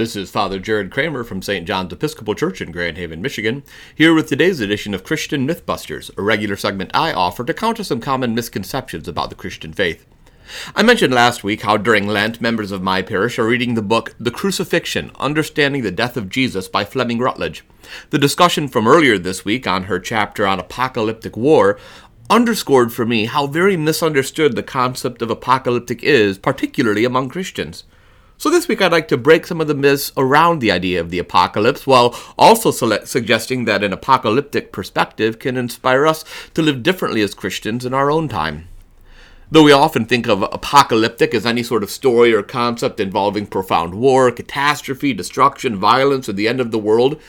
This is Father Jared Kramer from St. John's Episcopal Church in Grand Haven, Michigan, here with today's edition of Christian Mythbusters, a regular segment I offer to counter some common misconceptions about the Christian faith. I mentioned last week how during Lent, members of my parish are reading the book The Crucifixion Understanding the Death of Jesus by Fleming Rutledge. The discussion from earlier this week on her chapter on apocalyptic war underscored for me how very misunderstood the concept of apocalyptic is, particularly among Christians. So this week I'd like to break some of the myths around the idea of the apocalypse while also suggesting that an apocalyptic perspective can inspire us to live differently as Christians in our own time. Though we often think of apocalyptic as any sort of story or concept involving profound war, catastrophe, destruction, violence, or the end of the world,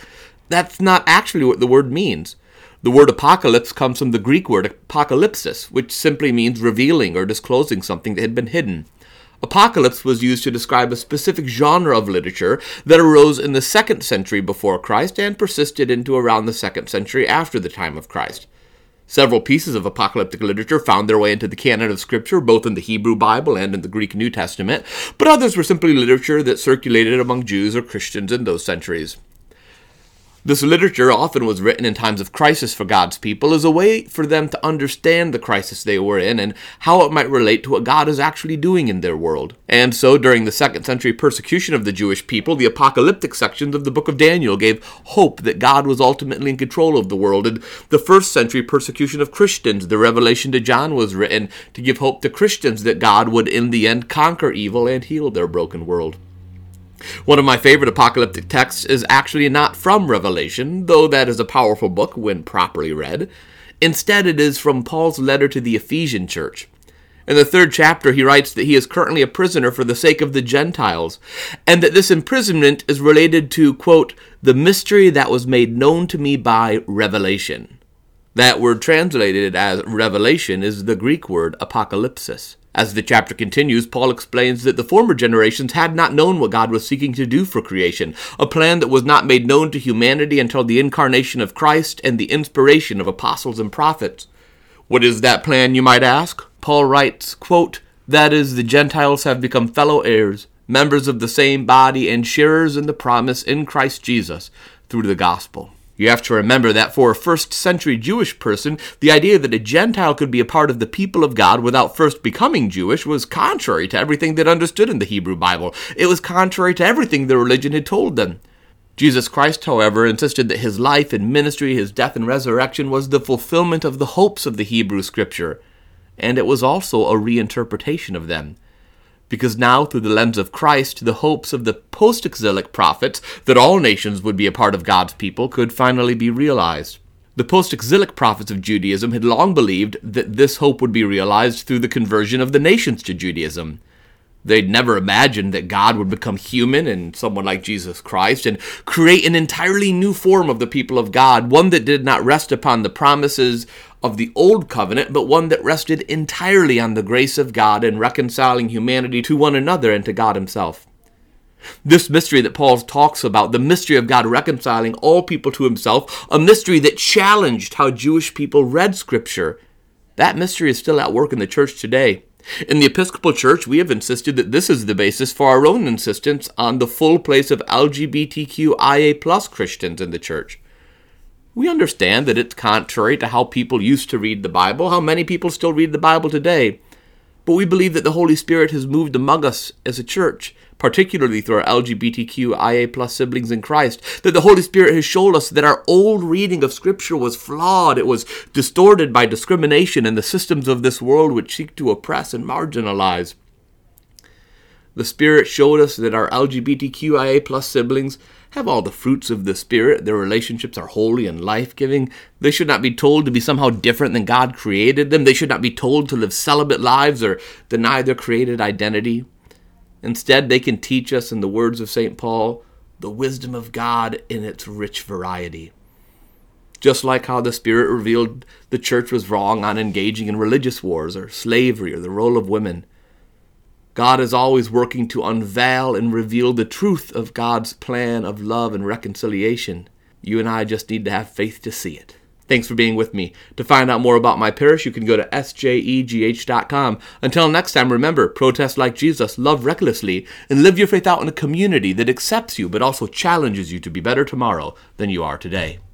that's not actually what the word means. The word apocalypse comes from the Greek word apocalypsis, which simply means revealing or disclosing something that had been hidden. Apocalypse was used to describe a specific genre of literature that arose in the second century before Christ and persisted into around the second century after the time of Christ. Several pieces of apocalyptic literature found their way into the canon of Scripture, both in the Hebrew Bible and in the Greek New Testament, but others were simply literature that circulated among Jews or Christians in those centuries. This literature often was written in times of crisis for God's people as a way for them to understand the crisis they were in and how it might relate to what God is actually doing in their world. And so, during the second century persecution of the Jewish people, the apocalyptic sections of the book of Daniel gave hope that God was ultimately in control of the world. And the first century persecution of Christians, the revelation to John was written to give hope to Christians that God would in the end conquer evil and heal their broken world. One of my favorite apocalyptic texts is actually not from Revelation, though that is a powerful book when properly read. Instead, it is from Paul's letter to the Ephesian church. In the third chapter, he writes that he is currently a prisoner for the sake of the Gentiles, and that this imprisonment is related to, quote, the mystery that was made known to me by revelation. That word translated as revelation is the Greek word apocalypsis. As the chapter continues, Paul explains that the former generations had not known what God was seeking to do for creation, a plan that was not made known to humanity until the incarnation of Christ and the inspiration of apostles and prophets. What is that plan, you might ask? Paul writes, quote, That is, the Gentiles have become fellow heirs, members of the same body, and sharers in the promise in Christ Jesus through the gospel. You have to remember that for a first century Jewish person, the idea that a Gentile could be a part of the people of God without first becoming Jewish was contrary to everything they'd understood in the Hebrew Bible. It was contrary to everything their religion had told them. Jesus Christ, however, insisted that his life and ministry, his death and resurrection, was the fulfillment of the hopes of the Hebrew Scripture, and it was also a reinterpretation of them because now, through the lens of Christ, the hopes of the post exilic prophets that all nations would be a part of God's people could finally be realized. The post exilic prophets of Judaism had long believed that this hope would be realized through the conversion of the nations to Judaism. They'd never imagined that God would become human in someone like Jesus Christ and create an entirely new form of the people of God, one that did not rest upon the promises of the old covenant, but one that rested entirely on the grace of God in reconciling humanity to one another and to God Himself. This mystery that Paul talks about, the mystery of God reconciling all people to Himself, a mystery that challenged how Jewish people read Scripture, that mystery is still at work in the church today. In the Episcopal Church, we have insisted that this is the basis for our own insistence on the full place of LGBTQIA plus Christians in the church. We understand that it's contrary to how people used to read the Bible, how many people still read the Bible today. But we believe that the Holy Spirit has moved among us as a church, particularly through our LGBTQIA plus siblings in Christ, that the Holy Spirit has shown us that our old reading of Scripture was flawed, it was distorted by discrimination and the systems of this world which seek to oppress and marginalize. The Spirit showed us that our LGBTQIA plus siblings have all the fruits of the Spirit. Their relationships are holy and life giving. They should not be told to be somehow different than God created them. They should not be told to live celibate lives or deny their created identity. Instead, they can teach us, in the words of St. Paul, the wisdom of God in its rich variety. Just like how the Spirit revealed the church was wrong on engaging in religious wars or slavery or the role of women. God is always working to unveil and reveal the truth of God's plan of love and reconciliation. You and I just need to have faith to see it. Thanks for being with me. To find out more about my parish, you can go to sjegh.com. Until next time, remember protest like Jesus, love recklessly, and live your faith out in a community that accepts you but also challenges you to be better tomorrow than you are today.